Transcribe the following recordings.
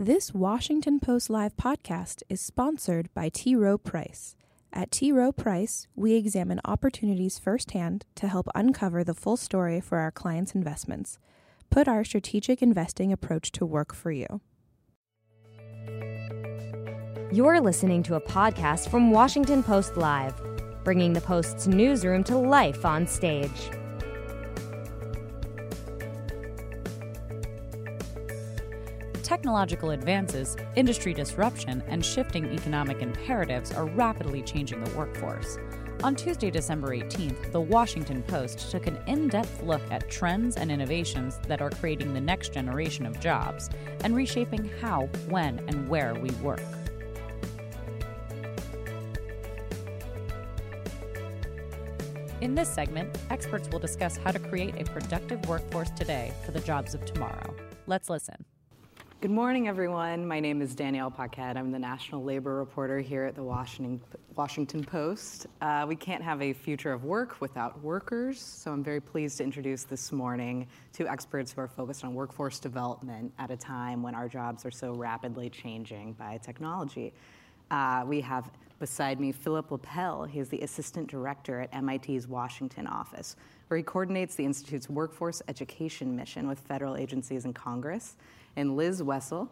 This Washington Post Live podcast is sponsored by T. Rowe Price. At T. Rowe Price, we examine opportunities firsthand to help uncover the full story for our clients' investments. Put our strategic investing approach to work for you. You're listening to a podcast from Washington Post Live, bringing the Post's newsroom to life on stage. Technological advances, industry disruption, and shifting economic imperatives are rapidly changing the workforce. On Tuesday, December 18th, the Washington Post took an in depth look at trends and innovations that are creating the next generation of jobs and reshaping how, when, and where we work. In this segment, experts will discuss how to create a productive workforce today for the jobs of tomorrow. Let's listen. Good morning, everyone. My name is Danielle Paquette. I'm the national labor reporter here at the Washington, Post. Uh, we can't have a future of work without workers, so I'm very pleased to introduce this morning two experts who are focused on workforce development at a time when our jobs are so rapidly changing by technology. Uh, we have beside me Philip Lippel. He is the assistant director at MIT's Washington office, where he coordinates the Institute's workforce education mission with federal agencies and Congress and Liz Wessel.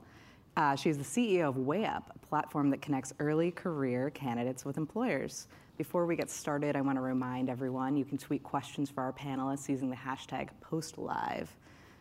Uh, she's the CEO of WayUp, a platform that connects early career candidates with employers. Before we get started, I want to remind everyone you can tweet questions for our panelists using the hashtag PostLive.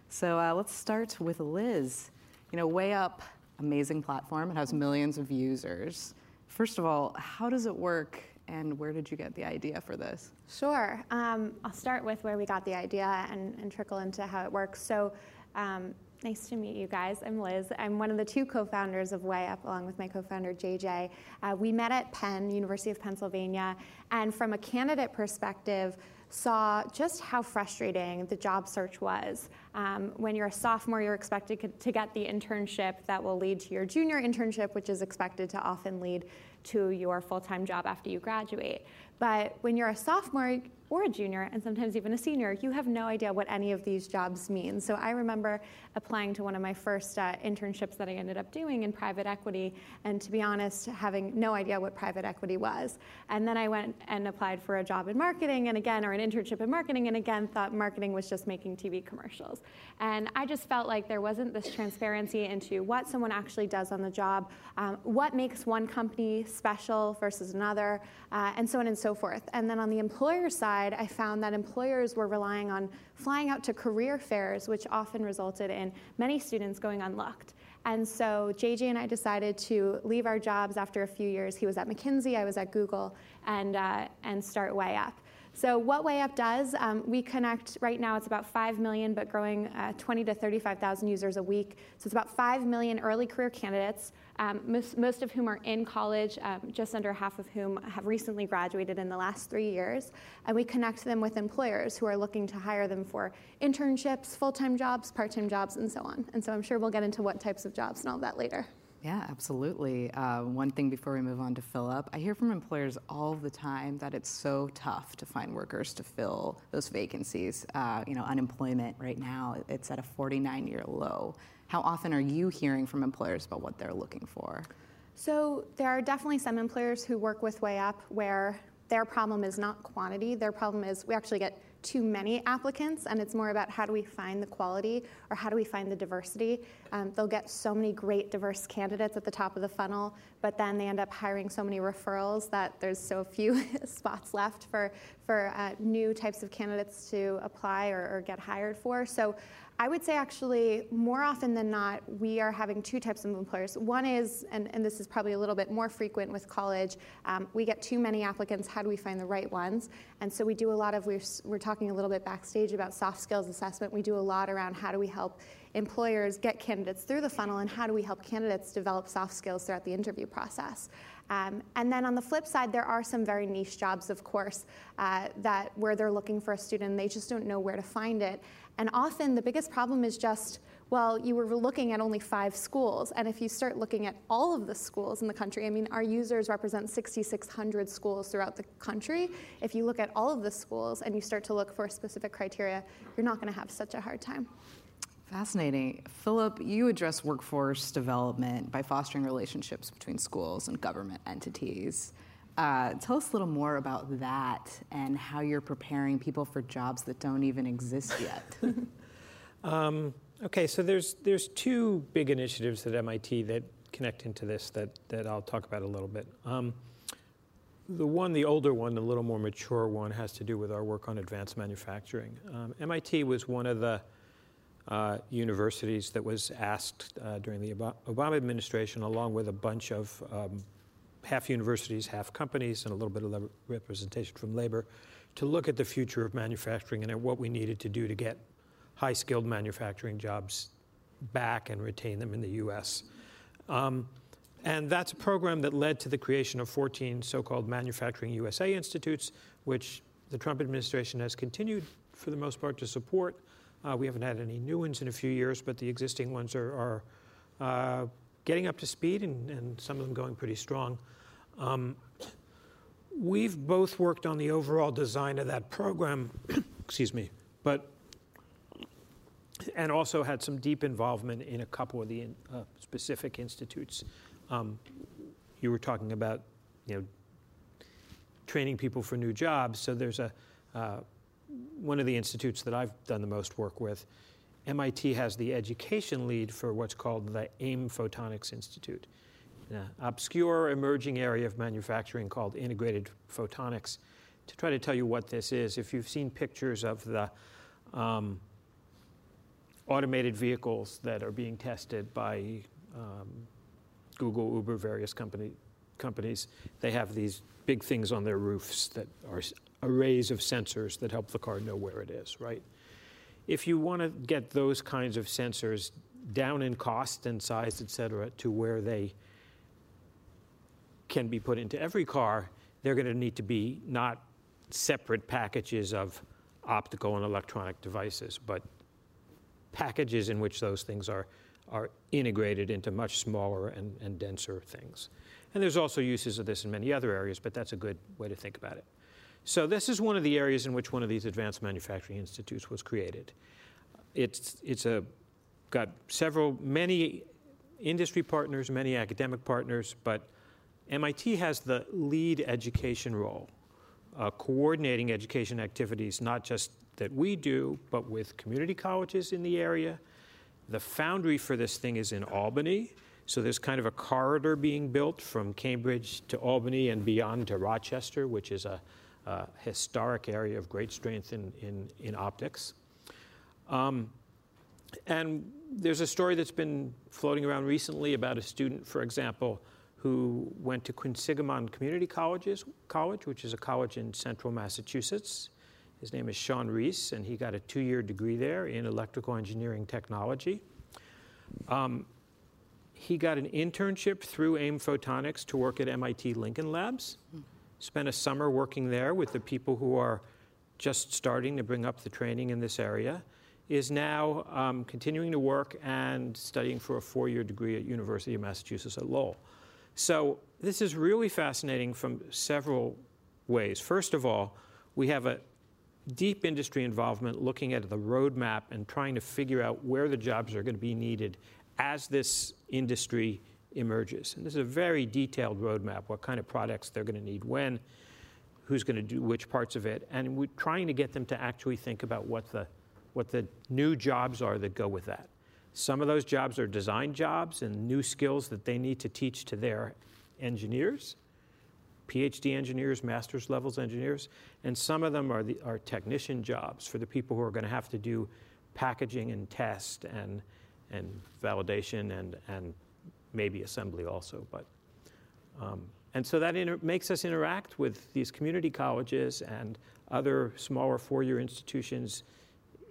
So uh, let's start with Liz. You know, WayUp, amazing platform. It has millions of users. First of all, how does it work and where did you get the idea for this? Sure. Um, I'll start with where we got the idea and, and trickle into how it works. So, um, Nice to meet you guys. I'm Liz. I'm one of the two co-founders of WayUp, along with my co-founder JJ. Uh, we met at Penn, University of Pennsylvania, and from a candidate perspective, saw just how frustrating the job search was. Um, when you're a sophomore, you're expected to get the internship that will lead to your junior internship, which is expected to often lead to your full-time job after you graduate. But when you're a sophomore, or a junior, and sometimes even a senior, you have no idea what any of these jobs mean. So I remember applying to one of my first uh, internships that I ended up doing in private equity, and to be honest, having no idea what private equity was. And then I went and applied for a job in marketing, and again, or an internship in marketing, and again, thought marketing was just making TV commercials. And I just felt like there wasn't this transparency into what someone actually does on the job, um, what makes one company special versus another, uh, and so on and so forth. And then on the employer side, side, I found that employers were relying on flying out to career fairs, which often resulted in many students going unlocked. And so JJ and I decided to leave our jobs after a few years. He was at McKinsey, I was at Google, and, uh, and start WayUp. So what WayUp does, um, we connect, right now it's about 5 million, but growing uh, 20 to 35,000 users a week. So it's about 5 million early career candidates, um, most, most, of whom are in college, um, just under half of whom have recently graduated in the last three years. And we connect them with employers who are looking to hire them for internships, full-time jobs, part-time jobs, and so on. And so I'm sure we'll get into what types of jobs and all that later. Yeah, absolutely. Uh, one thing before we move on to Philip, I hear from employers all the time that it's so tough to find workers to fill those vacancies. Uh, you know, unemployment right now it's at a 49-year low. How often are you hearing from employers about what they're looking for? So there are definitely some employers who work with WayUp where their problem is not quantity. Their problem is we actually get too many applicants, and it's more about how do we find the quality or how do we find the diversity. Um, they'll get so many great diverse candidates at the top of the funnel, but then they end up hiring so many referrals that there's so few spots left for, for uh, new types of candidates to apply or, or get hired for. So I would say actually more often than not, we are having two types of employers. One is, and, and this is probably a little bit more frequent with college, um, we get too many applicants, how do we find the right ones? And so we do a lot of, we're, we're talking a little bit backstage about soft skills assessment. We do a lot around how do we help employers get candidates through the funnel and how do we help candidates develop soft skills throughout the interview process. Um, and then on the flip side, there are some very niche jobs, of course, uh, that where they're looking for a student they just don't know where to find it. And often the biggest problem is just, well, you were looking at only five schools. And if you start looking at all of the schools in the country, I mean, our users represent 6,600 schools throughout the country. If you look at all of the schools and you start to look for specific criteria, you're not going to have such a hard time. Fascinating. Philip, you address workforce development by fostering relationships between schools and government entities. Uh, tell us a little more about that and how you're preparing people for jobs that don't even exist yet. um, okay, so there's there's two big initiatives at MIT that connect into this that that I'll talk about a little bit. Um, the one, the older one, the little more mature one, has to do with our work on advanced manufacturing. Um, MIT was one of the uh, universities that was asked uh, during the Obama administration, along with a bunch of um, half universities, half companies, and a little bit of representation from labor, to look at the future of manufacturing and at what we needed to do to get high skilled manufacturing jobs back and retain them in the US. Um, and that's a program that led to the creation of 14 so called Manufacturing USA Institutes, which the Trump administration has continued, for the most part, to support. Uh, we haven't had any new ones in a few years, but the existing ones are, are uh, getting up to speed and, and, some of them going pretty strong. Um, we've both worked on the overall design of that program, excuse me, but and also had some deep involvement in a couple of the in, uh, specific institutes um, you were talking about, you know, training people for new jobs. So there's a uh, one of the institutes that I've done the most work with. MIT has the education lead for what's called the AIM Photonics Institute, an obscure emerging area of manufacturing called integrated photonics. To try to tell you what this is, if you've seen pictures of the um, automated vehicles that are being tested by um, Google, Uber, various company, companies, they have these big things on their roofs that are arrays of sensors that help the car know where it is, right? If you want to get those kinds of sensors down in cost and size, et cetera, to where they can be put into every car, they're going to need to be not separate packages of optical and electronic devices, but packages in which those things are are integrated into much smaller and, and denser things. And there's also uses of this in many other areas, but that's a good way to think about it. So this is one of the areas in which one of these advanced manufacturing institutes was created. It's, it's a, got several, many industry partners, many academic partners, but MIT has the lead education role, uh, coordinating education activities, not just that we do, but with community colleges in the area, the foundry for this thing is in Albany. So there's kind of a corridor being built from Cambridge to Albany and beyond to Rochester, which is a, a historic area of great strength in, in, in optics. Um, and there's a story that's been floating around recently about a student, for example, who went to Quinsigamond Community Colleges, College, which is a college in central Massachusetts. His name is Sean Reese, and he got a two year degree there in electrical engineering technology. Um, he got an internship through AIM Photonics to work at MIT Lincoln Labs. Spent a summer working there with the people who are just starting to bring up the training in this area. Is now um, continuing to work and studying for a four year degree at University of Massachusetts at Lowell. So this is really fascinating from several ways. First of all, we have a deep industry involvement looking at the roadmap and trying to figure out where the jobs are going to be needed as this industry emerges. And this is a very detailed roadmap what kind of products they're going to need when, who's going to do which parts of it. And we're trying to get them to actually think about what the, what the new jobs are that go with that. Some of those jobs are design jobs and new skills that they need to teach to their engineers. PhD engineers, master's levels engineers, and some of them are, the, are technician jobs for the people who are going to have to do packaging and test and, and validation and, and maybe assembly also. But, um, and so that makes us interact with these community colleges and other smaller four-year institutions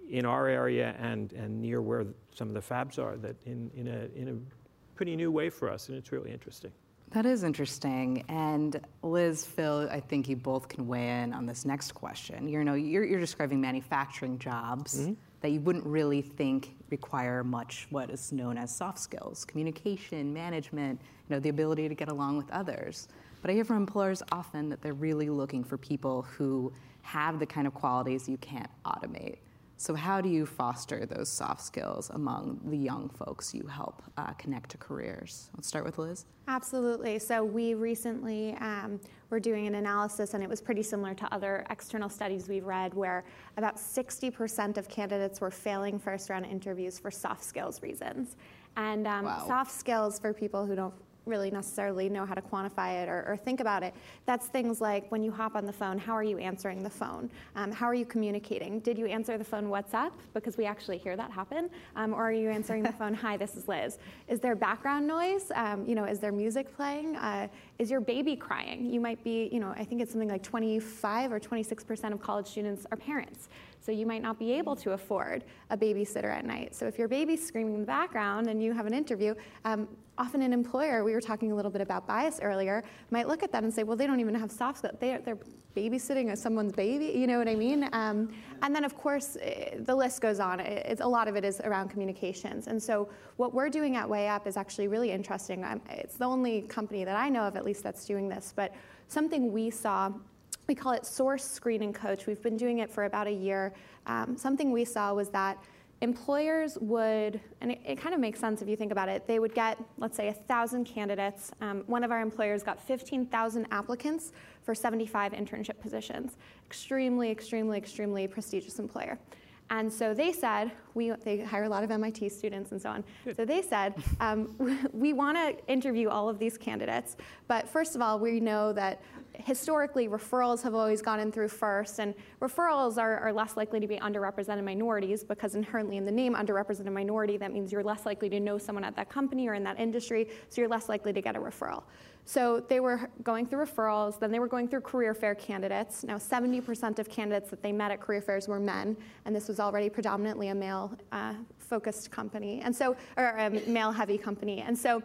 in our area and, and near where some of the fabs are that in, in, a, in a pretty new way for us, and it's really interesting. That is interesting. And Liz, Phil, I think you both can weigh in on this next question. You know, you're, you're describing manufacturing jobs mm-hmm. That you wouldn't really think require much what is known as soft skills, communication, management, you know, the ability to get along with others. But I hear from employers often that they're really looking for people who have the kind of qualities you can't automate. So, how do you foster those soft skills among the young folks you help uh, connect to careers? Let's start with Liz. Absolutely. So, we recently um, were doing an analysis, and it was pretty similar to other external studies we've read, where about 60% of candidates were failing first round interviews for soft skills reasons. And um, wow. soft skills, for people who don't really necessarily know how to quantify it or, or, think about it. That's things like when you hop on the phone, how are you answering the phone? Um, how are you communicating? Did you answer the phone, what's up? Because we actually hear that happen. Um, or are you answering the phone, hi, this is Liz? Is there background noise? Um, you know, is there music playing? Uh, is your baby crying? You might be, you know, I think it's something like 25 or 26% of college students are parents. So you might not be able to afford a babysitter at night. So if your baby's screaming in the background and you have an interview, um, often an employer, we were talking a little bit about bias earlier, might look at that and say, well, they don't even have soft skills. They, are babysitting someone's baby, you know what I mean? Um, and then, of course, eh, the list goes on. It's, a lot of it is around communications. And so what we're doing at WayUp is actually really interesting. It's the only company that I know of, at least, that's doing this. But something we saw we call it Source Screening Coach. We've been doing it for about a year. Um, something we saw was that employers would, and it, it, kind of makes sense if you think about it, they would get, let's say, 1,000 candidates. Um, one of our employers got 15,000 applicants for 75 internship positions. Extremely, extremely, extremely prestigious employer. And so they said, we, they hire a lot of MIT students and so on. Good. So they said, um, we want to interview all of these candidates, but first of all, we know that historically referrals have always gone in through first, and referrals are, are less likely to be underrepresented minorities because inherently in the name underrepresented minority, that means you're less likely to know someone at that company or in that industry, so you're less likely to get a referral. So they were going through referrals, then they were going through career fair candidates. Now, 70% of candidates that they met at career fairs were men, and this was already predominantly a male uh, focused company, and so, or a male heavy company. And so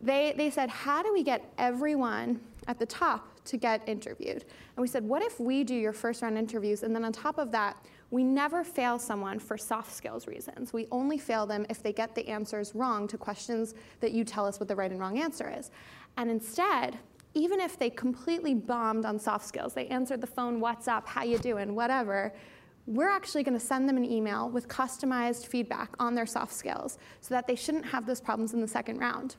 they, they said, How do we get everyone at the top to get interviewed? And we said, What if we do your first round interviews, and then on top of that, we never fail someone for soft skills reasons. We only fail them if they get the answers wrong to questions that you tell us what the right and wrong answer is. And instead, even if they completely bombed on soft skills, they answered the phone, what's up, how you doing, whatever, we're actually going to send them an email with customized feedback on their soft skills so that they shouldn't have those problems in the second round.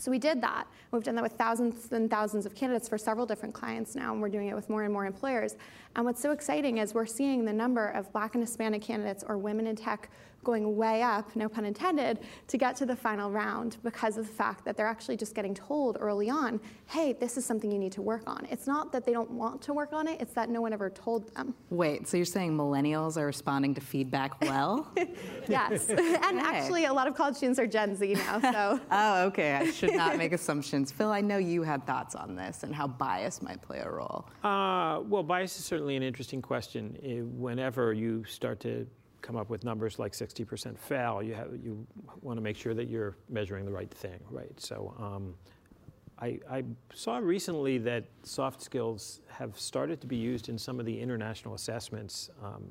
So we did that. We've done that with thousands and thousands of candidates for several different clients now, and we're doing it with more and more employers. And what's so exciting is we're seeing the number of Black and Hispanic candidates or women in tech going way up, no pun intended, to get to the final round because of the fact that they're actually just getting told early on, hey, this is something you need to work on. It's not that they don't want to work on it, it's that no one ever told them. Wait, so you're saying millennials are responding to feedback well? yes. and okay. actually, a lot of college students are Gen Z now, so. oh, okay. I should not make assumptions. Phil, I know you had thoughts on this and how bias might play a role. Uh, well, bias is certainly an interesting question. Whenever you start to come up with numbers like 60% fail, you, have, you want to make sure that you're measuring the right thing, right? So um, I, I, saw recently that soft skills have started to be used in some of the international assessments um,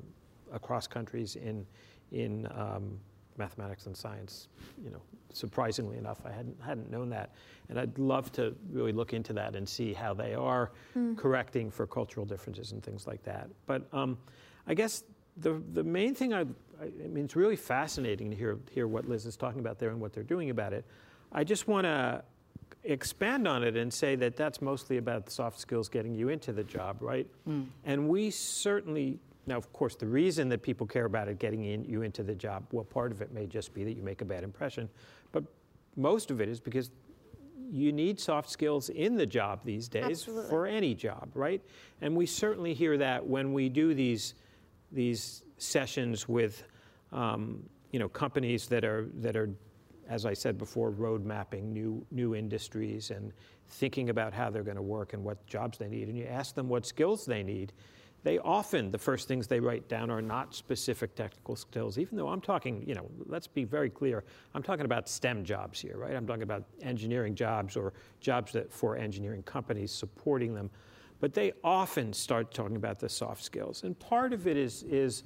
across countries in, in um, mathematics and science. You know, surprisingly enough, I hadn't, hadn't known that. And I'd love to really look into that and see how they are mm. correcting for cultural differences and things like that. But um, I guess the, the main thing I, I mean, it's really fascinating to hear, hear what Liz is talking about there and what they're doing about it. I just want to expand on it and say that that's mostly about soft skills getting you into the job, right? Mm. And we certainly, now, of course, the reason that people care about it getting in, you into the job, well, part of it may just be that you make a bad impression, but most of it is because you need soft skills in the job these days Absolutely. for any job, right? And we certainly hear that when we do these these sessions with um, you know companies that are that are as I said before road mapping new new industries and thinking about how they're going to work and what jobs they need. And you ask them what skills they need they often the first things they write down are not specific technical skills even though i'm talking you know let's be very clear i'm talking about stem jobs here right? I'm talking about engineering jobs or jobs that for engineering companies supporting them but they often start talking about the soft skills. And part of it is, is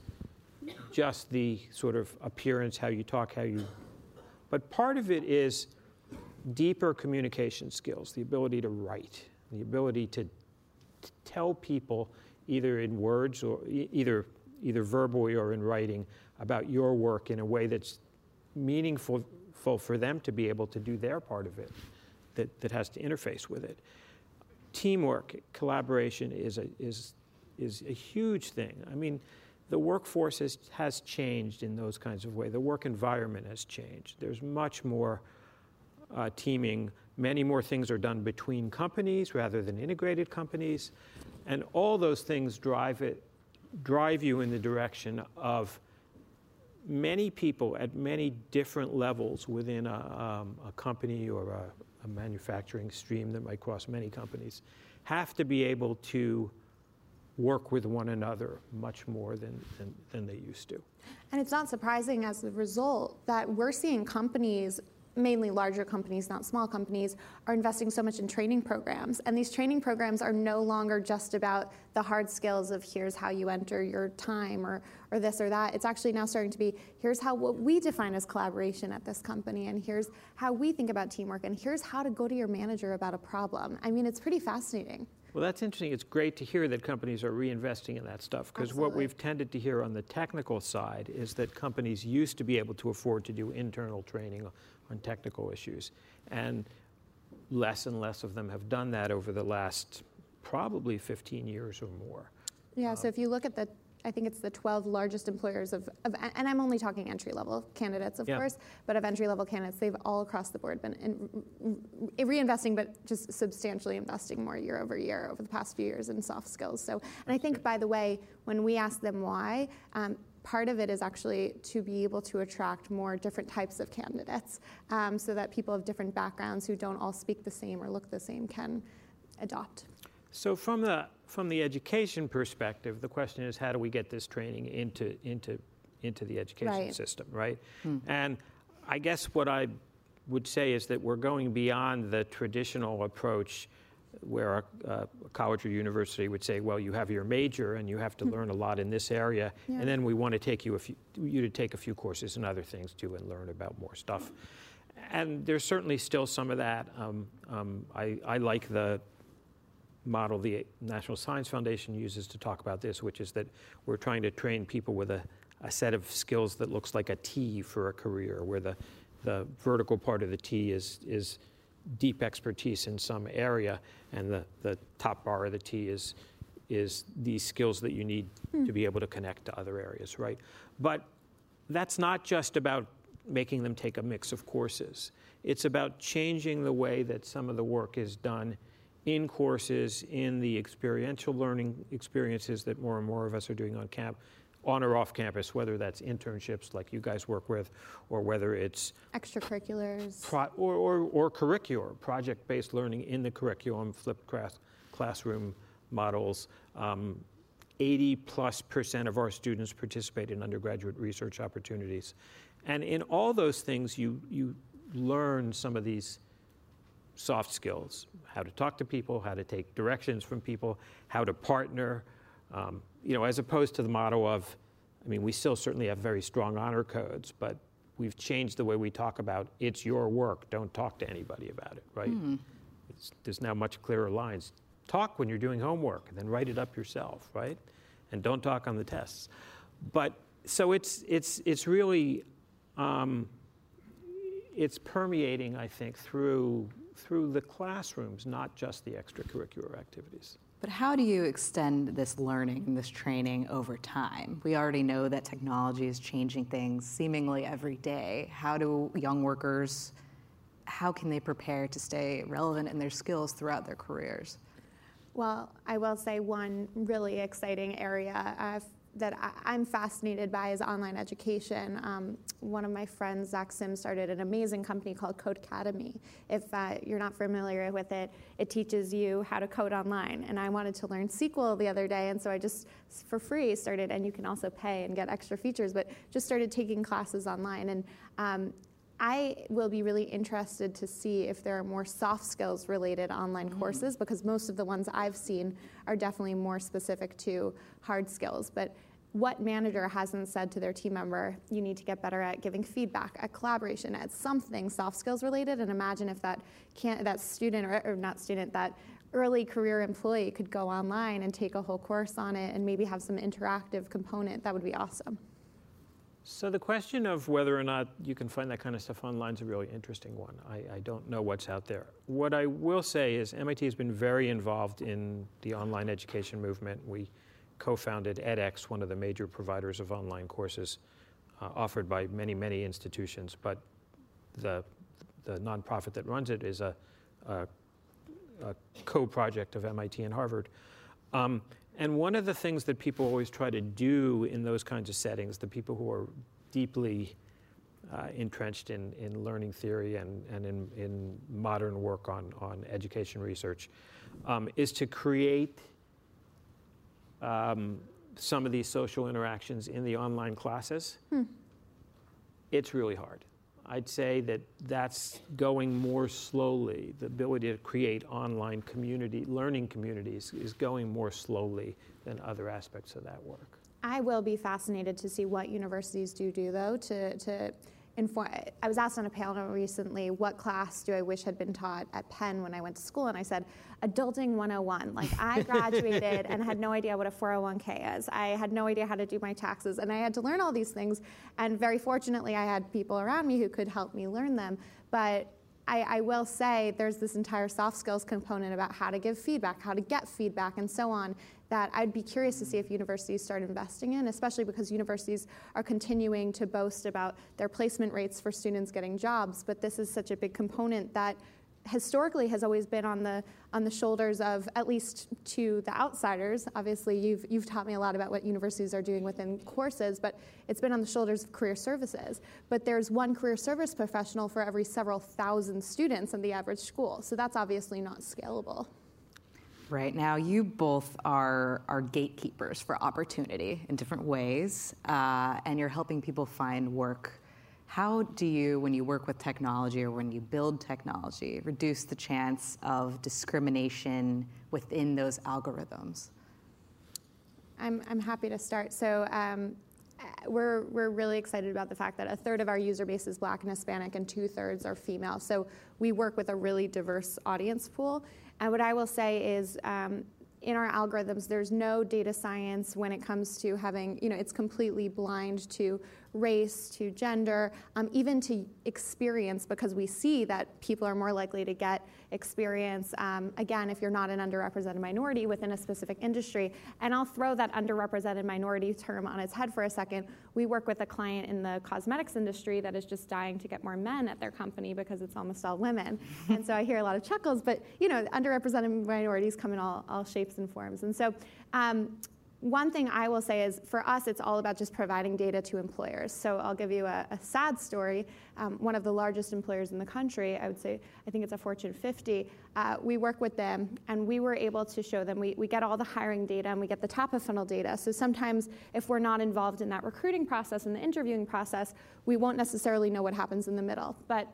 just the sort of appearance, how you talk, how you. But part of it is deeper communication skills, the ability to write, the ability to, to tell people either in words or either either verbally or in writing, about your work in a way that's meaningful for them to be able to do their part of it that, that has to interface with it. Teamwork, collaboration is a, is, is a huge thing. I mean, the workforce has, has changed in those kinds of ways. The work environment has changed. There's much more uh, teaming. Many more things are done between companies rather than integrated companies. And all those things drive it, drive you in the direction of many people at many different levels within a, um, a company or a, a, manufacturing stream that might cross many companies have to be able to work with one another much more than, than, than they used to. And it's not surprising as a result that we're seeing companies mainly larger companies, not small companies, are investing so much in training programs. And these training programs are no longer just about the hard skills of here's how you enter your time or, or this or that. It's actually now starting to be here's how what we define as collaboration at this company, and here's how we think about teamwork, and here's how to go to your manager about a problem. I mean, it's pretty fascinating. Well, that's interesting. It's great to hear that companies are reinvesting in that stuff because what we've tended to hear on the technical side is that companies used to be able to afford to do internal training on technical issues. And less and less of them have done that over the last probably 15 years or more. Yeah, so if you look at the I think it's the 12 largest employers of, of and I'm only talking entry level candidates, of yeah. course, but of entry level candidates, they've all across the board been in, in reinvesting, but just substantially investing more year over year over the past few years in soft skills. So, and I think, by the way, when we ask them why, um, part of it is actually to be able to attract more different types of candidates um, so that people of different backgrounds who don't all speak the same or look the same can adopt. So from the from the education perspective, the question is how do we get this training into into into the education right. system, right? Hmm. And I guess what I would say is that we're going beyond the traditional approach where a, a, college or university would say, well, you have your major and you have to hmm. learn a lot in this area, yeah. and then we want to take you, a few, you to take a few courses and other things too and learn about more stuff. And there's certainly still some of that. Um, um, I, I like the model the National Science Foundation uses to talk about this, which is that we're trying to train people with a, a set of skills that looks like a T for a career, where the, the vertical part of the T is, is deep expertise in some area, and the, the top bar of the T is, is these skills that you need mm. to be able to connect to other areas, right? But that's not just about making them take a mix of courses. It's about changing the way that some of the work is done in courses, in the experiential learning experiences that more and more of us are doing on camp, on or off campus, whether that's internships like you guys work with, or whether it's extracurriculars, pro, or, or, or curricular, project based learning in the curriculum, flipped class, classroom models. Um, 80 plus percent of our students participate in undergraduate research opportunities. And in all those things, you, you learn some of these soft skills how to talk to people, how to take directions from people, how to partner, um, you know, as opposed to the model of, I mean, we still certainly have very strong honor codes, but we've changed the way we talk about it's your work, don't talk to anybody about it, right? Mm. there's now much clearer lines. Talk when you're doing homework, and then write it up yourself, right? And don't talk on the tests. But so it's it's it's really um, it's permeating, I think, through through the classrooms, not just the extracurricular activities. But how do you extend this learning and this training over time? We already know that technology is changing things seemingly every day. How do young workers, how can they prepare to stay relevant in their skills throughout their careers? Well, I will say one really exciting area uh, that I, am fascinated by is online education. Um, one of my friends, Zach Sims, started an amazing company called Codecademy. If uh, you're not familiar with it, it teaches you how to code online. And I wanted to learn SQL the other day, and so I just, for free, started, and you can also pay and get extra features, but just started taking classes online. And um, I will be really interested to see if there are more soft skills related online mm-hmm. courses because most of the ones I've seen are definitely more specific to hard skills. But what manager hasn't said to their team member, you need to get better at giving feedback, at collaboration, at something soft skills related? And imagine if that can that student or, or not student, that early career employee could go online and take a whole course on it and maybe have some interactive component, that would be awesome. So the question of whether or not you can find that kind of stuff online is a really interesting one. I, I, don't know what's out there. What I will say is MIT has been very involved in the online education movement. We co-founded edX, one of the major providers of online courses uh, offered by many, many institutions, but the, the nonprofit that runs it is a, a, a co-project of MIT and Harvard. Um, and one of the things that people always try to do in those kinds of settings, the people who are deeply uh, entrenched in, in learning theory and, and in, in modern work on, on education research, um, is to create um, some of these social interactions in the online classes. Hmm. It's really hard. I'd say that that's going more slowly. The ability to create online community, learning communities is going more slowly than other aspects of that work. I will be fascinated to see what universities do do though to, to inform. I was asked on a panel recently, what class do I wish had been taught at Penn when I went to school? And I said, Adulting 101. Like I graduated and had no idea what a 401k is. I had no idea how to do my taxes. And I had to learn all these things. And very fortunately, I had people around me who could help me learn them. But I, I, will say there's this entire soft skills component about how to give feedback, how to get feedback, and so on that I'd be curious to see if universities start investing in, especially because universities are continuing to boast about their placement rates for students getting jobs. But this is such a big component that historically has always been on the on the shoulders of at least to the outsiders. Obviously, you've you've taught me a lot about what universities are doing within courses, but it's been on the shoulders of career services. But there's one career service professional for every several thousand students in the average school, so that's obviously not scalable. Right now, you both are are gatekeepers for opportunity in different ways, uh, and you're helping people find work how do you, when you work with technology or when you build technology, reduce the chance of discrimination within those algorithms? I'm, I'm happy to start. So, um, we're, we're really excited about the fact that a third of our user base is black and Hispanic and two thirds are female. So we work with a really diverse audience pool. And what I will say is um, in our algorithms, there's no data science when it comes to having, you know, it's completely blind to race, to gender, um, even to experience, because we see that people are more likely to get experience, um, again, if you're not an underrepresented minority within a specific industry. And I'll throw that underrepresented minority term on its head for a second. We work with a client in the cosmetics industry that is just dying to get more men at their company because it's almost all women. and so I hear a lot of chuckles, but you know, underrepresented minorities come in all, all shapes and forms. And so um, one thing I will say is for us, it's all about just providing data to employers. So I'll give you a, a sad story. Um, one of the largest employers in the country, I would say, I think it's a Fortune 50, uh, we work with them and we were able to show them, we, we get all the hiring data and we get the top of funnel data. So sometimes if we're not involved in that recruiting process and the interviewing process, we won't necessarily know what happens in the middle. But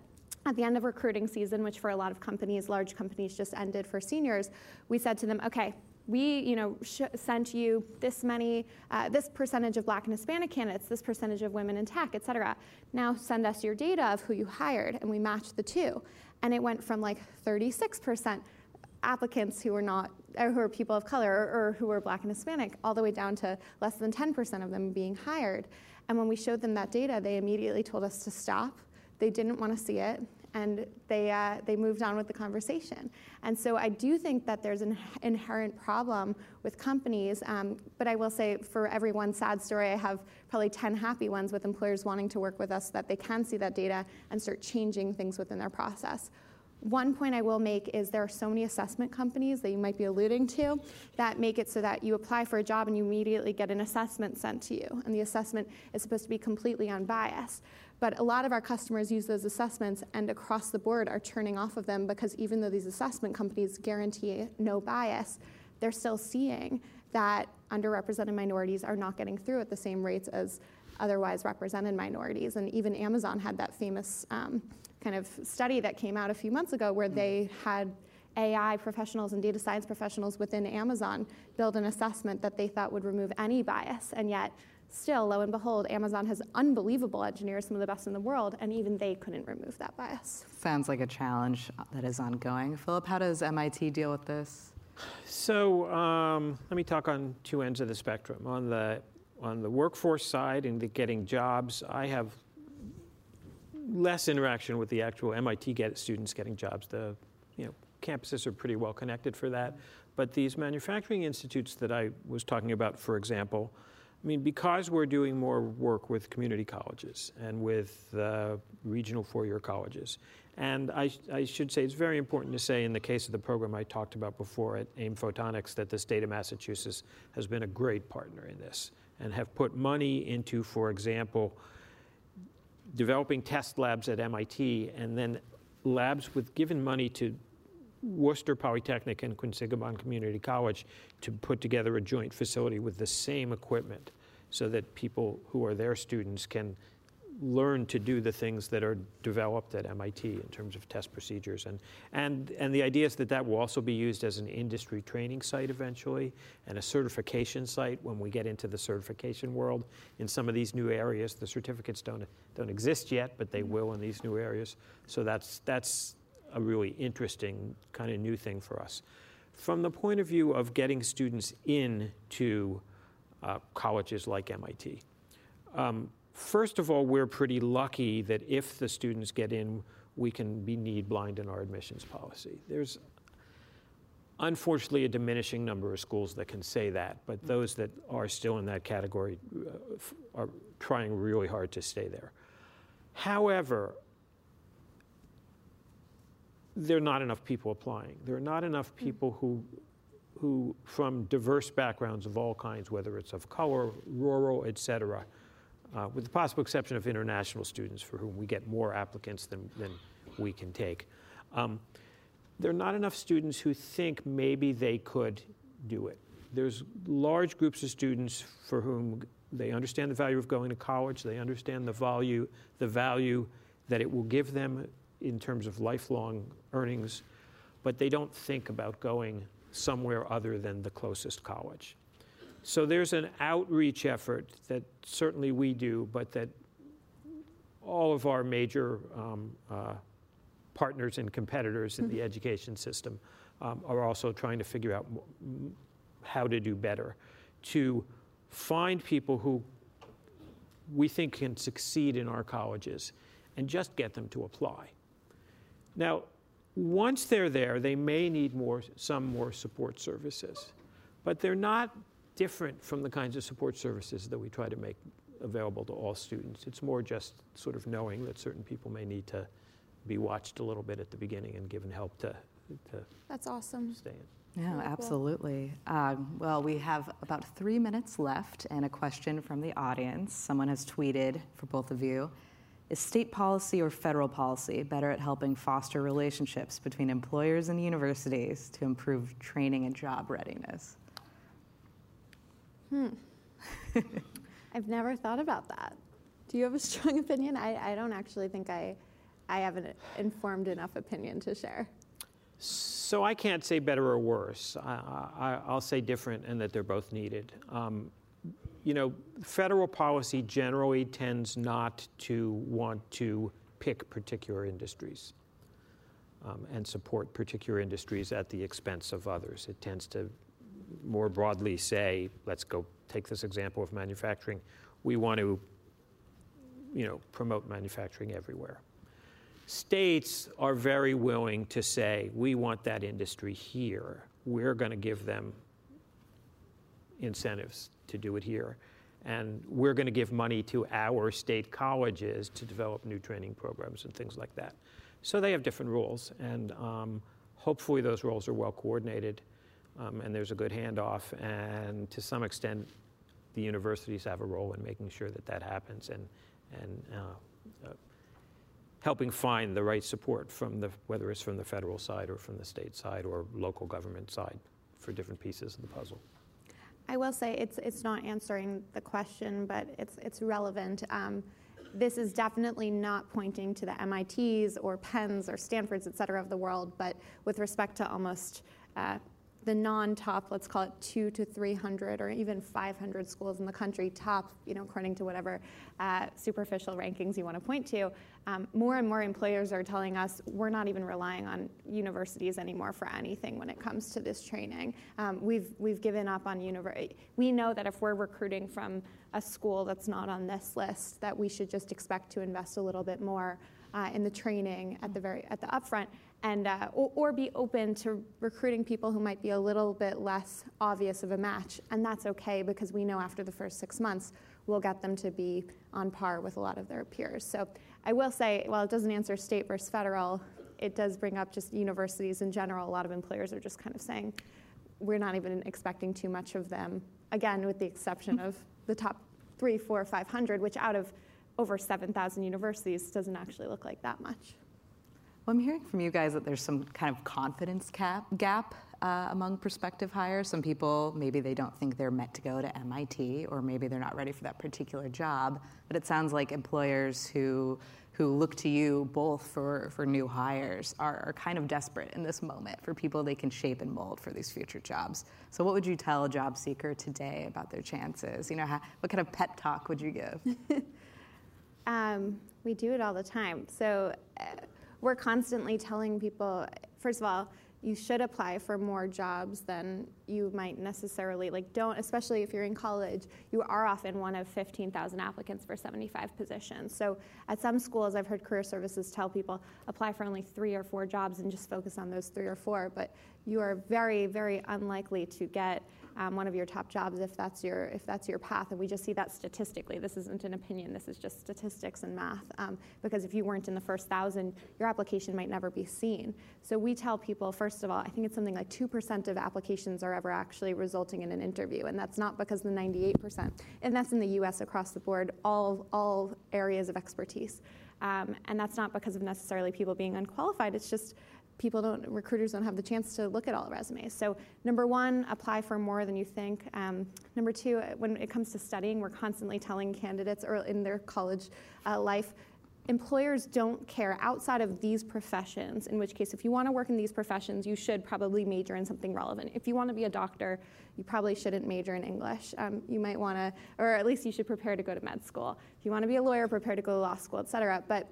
at the end of recruiting season, which for a lot of companies, large companies just ended for seniors, we said to them, okay, we you know sent you this many uh, this percentage of black and hispanic candidates this percentage of women in tech et cetera. Now send us your data of who you hired and we matched the two. And it went from like 36% applicants who were not or who are people of color or, or who were black and hispanic all the way down to less than 10% of them being hired. And when we showed them that data they immediately told us to stop. They didn't want to see it and they, uh, they moved on with the conversation. And so I do think that there's an inherent problem with companies, um, but I will say for every one sad story, I have probably 10 happy ones with employers wanting to work with us so that they can see that data and start changing things within their process. One point I will make is there are so many assessment companies that you might be alluding to that make it so that you apply for a job and you immediately get an assessment sent to you. And the assessment is supposed to be completely unbiased. But a lot of our customers use those assessments and across the board are turning off of them because even though these assessment companies guarantee no bias, they're still seeing that underrepresented minorities are not getting through at the same rates as otherwise represented minorities. And even Amazon had that famous um, kind of study that came out a few months ago where they had AI professionals and data science professionals within Amazon build an assessment that they thought would remove any bias, and yet still, lo and behold, Amazon has unbelievable engineers, some of the best in the world, and even they couldn't remove that bias. Sounds like a challenge that is ongoing. Philip, how does MIT deal with this? So um, let me talk on two ends of the spectrum. On the on the workforce side and the getting jobs, I have less interaction with the actual MIT get students getting jobs. The you know campuses are pretty well connected for that, but these manufacturing institutes that I was talking about, for example, I mean, because we're doing more work with community colleges and with uh, regional four-year colleges, and I, I, should say it's very important to say in the case of the program I talked about before at AIM Photonics that the state of Massachusetts has been a great partner in this and have put money into, for example, developing test labs at MIT and then labs with given money to Worcester Polytechnic and Quinsigamond Community College to put together a joint facility with the same equipment so that people who are their students can learn to do the things that are developed at MIT in terms of test procedures. And, and, and the idea is that that will also be used as an industry training site eventually and a certification site when we get into the certification world in some of these new areas. The certificates don't, don't exist yet, but they will in these new areas. So that's, that's a really interesting kind of new thing for us. From the point of view of getting students into uh, colleges like MIT, um, first of all, we're pretty lucky that if the students get in, we can be need blind in our admissions policy. There's unfortunately a diminishing number of schools that can say that, but those that are still in that category uh, are trying really hard to stay there. However, there are not enough people applying. There are not enough hmm. people who, who from diverse backgrounds of all kinds, whether it's of color, rural, et cetera, uh, with the possible exception of international students for whom we get more applicants than, than we can take. Um, there are not enough students who think maybe they could do it. There's large groups of students for whom they understand the value of going to college, they understand the value, the value that it will give them in terms of lifelong earnings, but they don't think about going somewhere other than the closest college. So there's an outreach effort that certainly we do, but that all of our major um, uh, partners and competitors in the mm-hmm. education system um, are also trying to figure out how to do better to find people who we think can succeed in our colleges and just get them to apply. Now, once they're there, they may need more, some more support services, but they're not different from the kinds of support services that we try to make available to all students. It's more just sort of knowing that certain people may need to be watched a little bit at the beginning and given help to, to That's awesome. stay in. Yeah, absolutely. Um, well, we have about three minutes left and a question from the audience. Someone has tweeted for both of you. Is state policy or federal policy better at helping foster relationships between employers and universities to improve training and job readiness? Hmm. I've never thought about that. Do you have a strong opinion? I, I don't actually think I, I have an informed enough opinion to share. So I can't say better or worse. I, will say different and that they're both needed. Um, you know, federal policy generally tends not to want to pick particular industries um, and support particular industries at the expense of others. It tends to more broadly say, let's go take this example of manufacturing. We want to, you know, promote manufacturing everywhere. States are very willing to say, we want that industry here. We're going to give them incentives to do it here. And we're going to give money to our state colleges to develop new training programs and things like that. So they have different rules, and um, hopefully those rules are well coordinated um, and there's a good handoff. And to some extent, the universities have a role in making sure that that happens and, and uh, uh, helping find the right support from the, whether it's from the federal side or from the state side or local government side for different pieces of the puzzle. I will say it's it's not answering the question, but it's it's relevant. Um, this is definitely not pointing to the MITs or Penns or Stanfords, et cetera, of the world, but with respect to almost uh, the non-top, let's call it two to 300 or even 500 schools in the country, top, you know, according to whatever uh, superficial rankings you want to point to, um, more and more employers are telling us we're not even relying on universities anymore for anything when it comes to this training. Um, we've, we've given up on university. We know that if we're recruiting from a school that's not on this list, that we should just expect to invest a little bit more uh, in the training at the very at the upfront and uh, or, or, be open to recruiting people who might be a little bit less obvious of a match and that's okay because we know after the first six months we'll get them to be on par with a lot of their peers. So i will say while it doesn't answer state versus federal it does bring up just universities in general. A lot of employers are just kind of saying we're not even expecting too much of them. Again with the exception of the top three four five hundred which out of over 7,000 universities doesn't actually look like that much. Well, I'm hearing from you guys that there's some kind of confidence cap, gap uh, among prospective hires. Some people, maybe they don't think they're meant to go to MIT, or maybe they're not ready for that particular job. But it sounds like employers who who look to you both for, for new hires are, are kind of desperate in this moment for people they can shape and mold for these future jobs. So, what would you tell a job seeker today about their chances? You know, how, what kind of pep talk would you give? Um, we do it all the time. So uh, we're constantly telling people, first of all, you should apply for more jobs than you might necessarily like don't especially if you're in college you are often one of 15,000 applicants for 75 positions so at some schools I've heard career services tell people apply for only 3 or 4 jobs and just focus on those 3 or 4 but you are very very unlikely to get um, one of your top jobs if that's your if that's your path. And we just see that statistically. This isn't an opinion. This is just statistics and math. Um, because if you weren't in the first thousand, your application might never be seen. So we tell people first of all, I think it's something like two percent of applications are actually resulting in an interview, and that's not because the 98 percent. And that's in the U.S. across the board, all all areas of expertise. Um, and that's not because of necessarily people being unqualified. It's just people don't, recruiters don't have the chance to look at all resumes. So number one, apply for more than you think. Um, number two, when it comes to studying, we're constantly telling candidates or in their college uh, life, employers don't care outside of these professions, in which case, if you want to work in these professions, you should probably major in something relevant. If you want to be a doctor, you probably shouldn't major in English. Um, you might want to, or at least you should prepare to go to med school. If you want to be a lawyer, prepare to go to law school, et cetera. But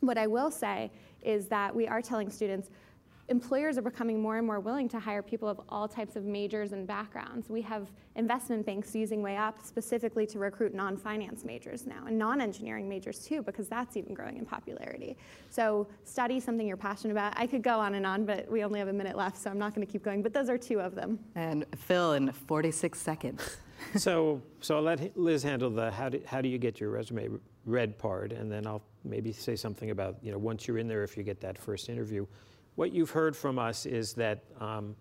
what I will say is that we are telling students, employers are becoming more and more willing to hire people of all types of majors and backgrounds. We have investment banks using WayUp specifically to recruit non finance majors now and non engineering majors too, because that's even growing in popularity. So, study something you're passionate about. I could go on and on, but we only have a minute left, so I'm not going to keep going. But those are two of them. And Phil, in 46 seconds. so, so I'll let Liz handle the how do, how do you get your resume read part, and then I'll maybe say something about, you know, once you're in there, if you get that first interview what you've heard from us is that um,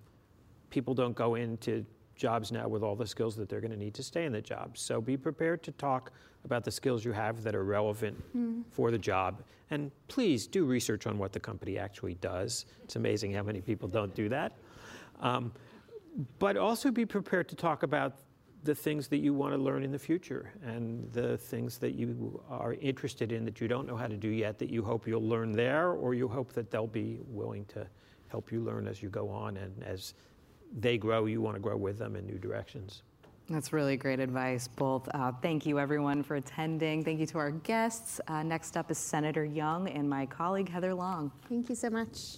people don't go into jobs now with all the skills that they're going to need to stay in the job. So be prepared to talk about the skills you have that are relevant mm. for the job. And please do research on what the company actually does. It's amazing how many people don't do that. Um, but also be prepared to talk about the things that you want to learn in the future and the things that you are interested in that you don't know how to do yet that you hope you'll learn there or you hope that they'll be willing to help you learn as you go on and as they grow you want to grow with them in new directions that's really great advice, both. Uh, thank you, everyone, for attending. Thank you to our guests. Uh, next up is Senator Young and my colleague, Heather Long. Thank you so much.